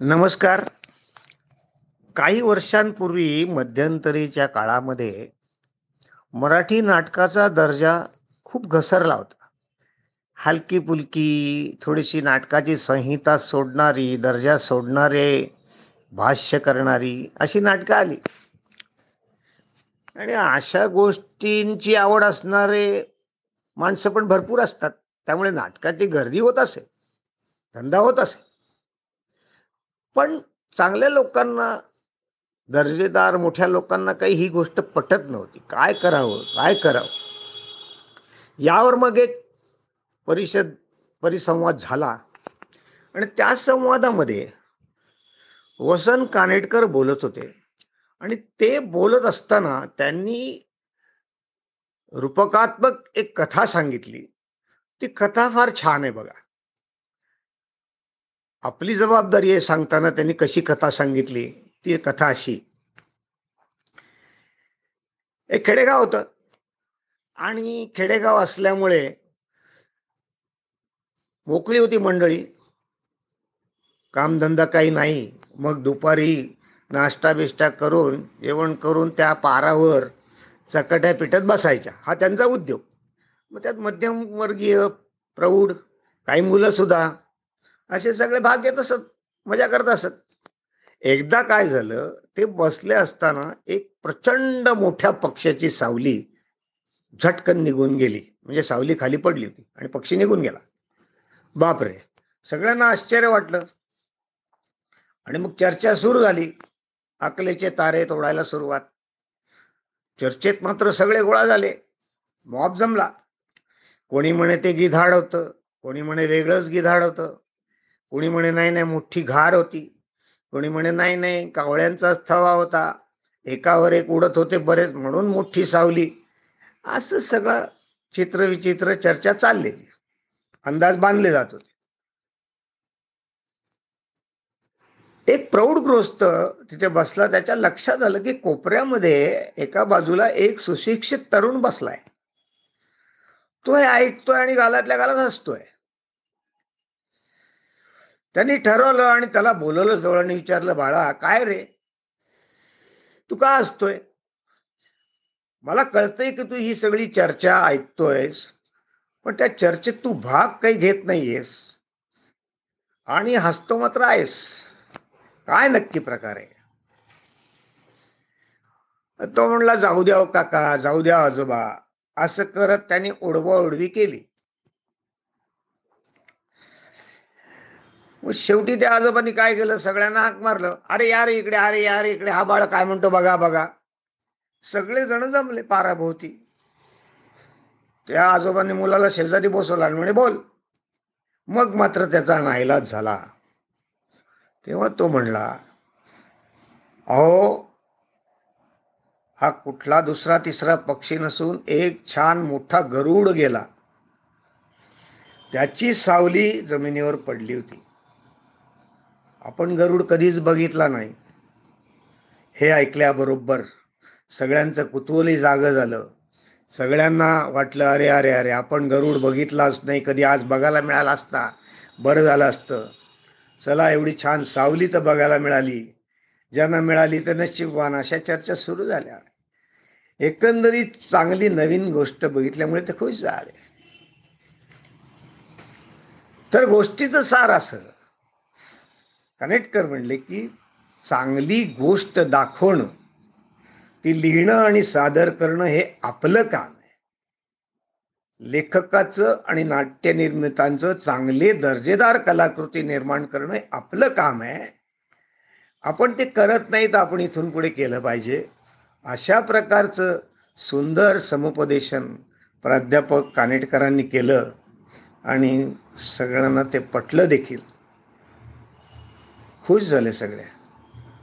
नमस्कार. काही वर्षांपूर्वी मध्यंतरीच्या काळामध्ये मराठी नाटकाचा दर्जा खूप घसरला होता. हलकी पुलकी थोडीशी नाटकाची संहिता सोडणारी दर्जा सोडणारे भाष्य करणारी अशी नाटकं आली. आणि अशा गोष्टींची आवड असणारे माणसं पण भरपूर असतात. त्यामुळे नाटकाची गर्दी होत असे धंदा होत असे. पण चांगल्या लोकांना दर्जेदार मोठ्या लोकांना काही ही गोष्ट पटत नव्हती. काय करावं? काय करावं? यावर मग एक परिषद परिसंवाद झाला. आणि त्या संवादामध्ये वसन कानेटकर बोलत होते. आणि ते बोलत असताना त्यांनी रूपकात्मक एक कथा सांगितली. ती कथा फार छान आहे बघा. आपली जबाबदारी आहे सांगताना त्यांनी कशी कथा सांगितली ती कथा अशी. एक खेडेगाव होतं. आणि खेडेगाव असल्यामुळे मोकळी होती मंडळी. कामधंदा काही नाही. मग दुपारी नाश्ता बिष्टा करून जेवण करून त्या पारावर चकट्या पिठत बसायच्या. हा त्यांचा उद्योग. मग त्यात मध्यमवर्गीय प्रौढ काही मुलं सुद्धा असे सगळे भाग घेत असत मजा करत असत. एकदा काय झालं ते बसले असताना एक प्रचंड मोठ्या पक्षाची सावली झटकन निघून गेली. म्हणजे सावली खाली पडली होती आणि पक्षी निघून गेला. बापरे! सगळ्यांना आश्चर्य वाटलं. आणि मग चर्चा सुरू झाली. अकलेचे तारे तोडायला सुरुवात. चर्चेत मात्र सगळे गोळा झाले. मॉब जमला. कोणी म्हणे ते गिधाड होतं कोणी म्हणे वेगळंच गिधाड होतं. कोणी म्हणे नाही नाही मोठी घार होती. कोणी म्हणे नाही नाही कावळ्यांचाच थवा होता. एकावर एक उडत होते बरेच म्हणून मोठी सावली. असं सगळं चित्रविचित्र चर्चा चाललेली. अंदाज बांधले जात होते. एक प्रौढ तिथे बसला त्याच्या लक्षात आलं की कोपऱ्यामध्ये एका बाजूला एक सुशिक्षित तरुण बसलाय. तो हे ऐकतोय आणि गालातल्या गालात हसतोय. त्यांनी ठरवलं आणि त्याला बोलवलं जवळ आणि विचारलं बाळा काय रे? तू का असतोय मला कळतंय की तू ही सगळी चर्चा ऐकतोयस पण त्या चर्चेत तू भाग काही घेत नाहीयेस आणि हसतो मात्र आहेस. काय नक्की प्रकार आहे? तो म्हणला जाऊ द्या हो काका जाऊ द्या आजोबा. असं करत त्याने ओढवा ओढवी केली. मग शेवटी त्या आजोबांनी काय केलं? सगळ्यांना हाक मारलं. अरे यार इकडे अरे यार इकडे. हा बाळ काय म्हणतो? बघा बघा. सगळे जण जमले पाराभोवती. त्या आजोबांनी मुलाला शेजारी बसवला आणि म्हणे बोल. मग मात्र त्याचा नाईलाज झाला. तेव्हा तो म्हणला अहो हा कुठला दुसरा तिसरा पक्षी नसून एक छान मोठा गरुड गेला. त्याची सावली जमिनीवर पडली होती. आपण गरुड कधीच बघितला नाही. हे ऐकल्याबरोबर सगळ्यांचं कुतूहलही जागं झालं. सगळ्यांना वाटलं अरे अरे अरे आपण गरुड बघितलाच नाही कधी आज बघायला मिळाला असता. बरं झालं असतं. चला एवढी छान सावली तर बघायला मिळाली. ज्यांना मिळाली तर नशीबवान अशा चर्चा सुरू झाल्या. एकंदरीत चांगली नवीन गोष्ट बघितल्यामुळे ते खुश झाले. तर गोष्टीचं सार असं. कनेक्टकर म्हणले की चांगली गोष्ट दाखवणं ती लिहिणं आणि सादर करणं हे आपलं काम आहे. लेखकाचं आणि नाट्य निर्मितांचं चांगले दर्जेदार कलाकृती निर्माण करणं हे आपलं काम आहे. आपण ते करत नाही तर आपण इथून पुढे केलं पाहिजे. अशा प्रकारचं सुंदर समुपदेशन प्राध्यापक कानेटकरांनी केलं आणि सगळ्यांना ते पटलं देखील. खुश झाले सगळे.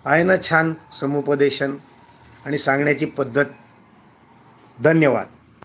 आहे ना छान समुपदेशन आणि सांगण्याची पद्धत. धन्यवाद.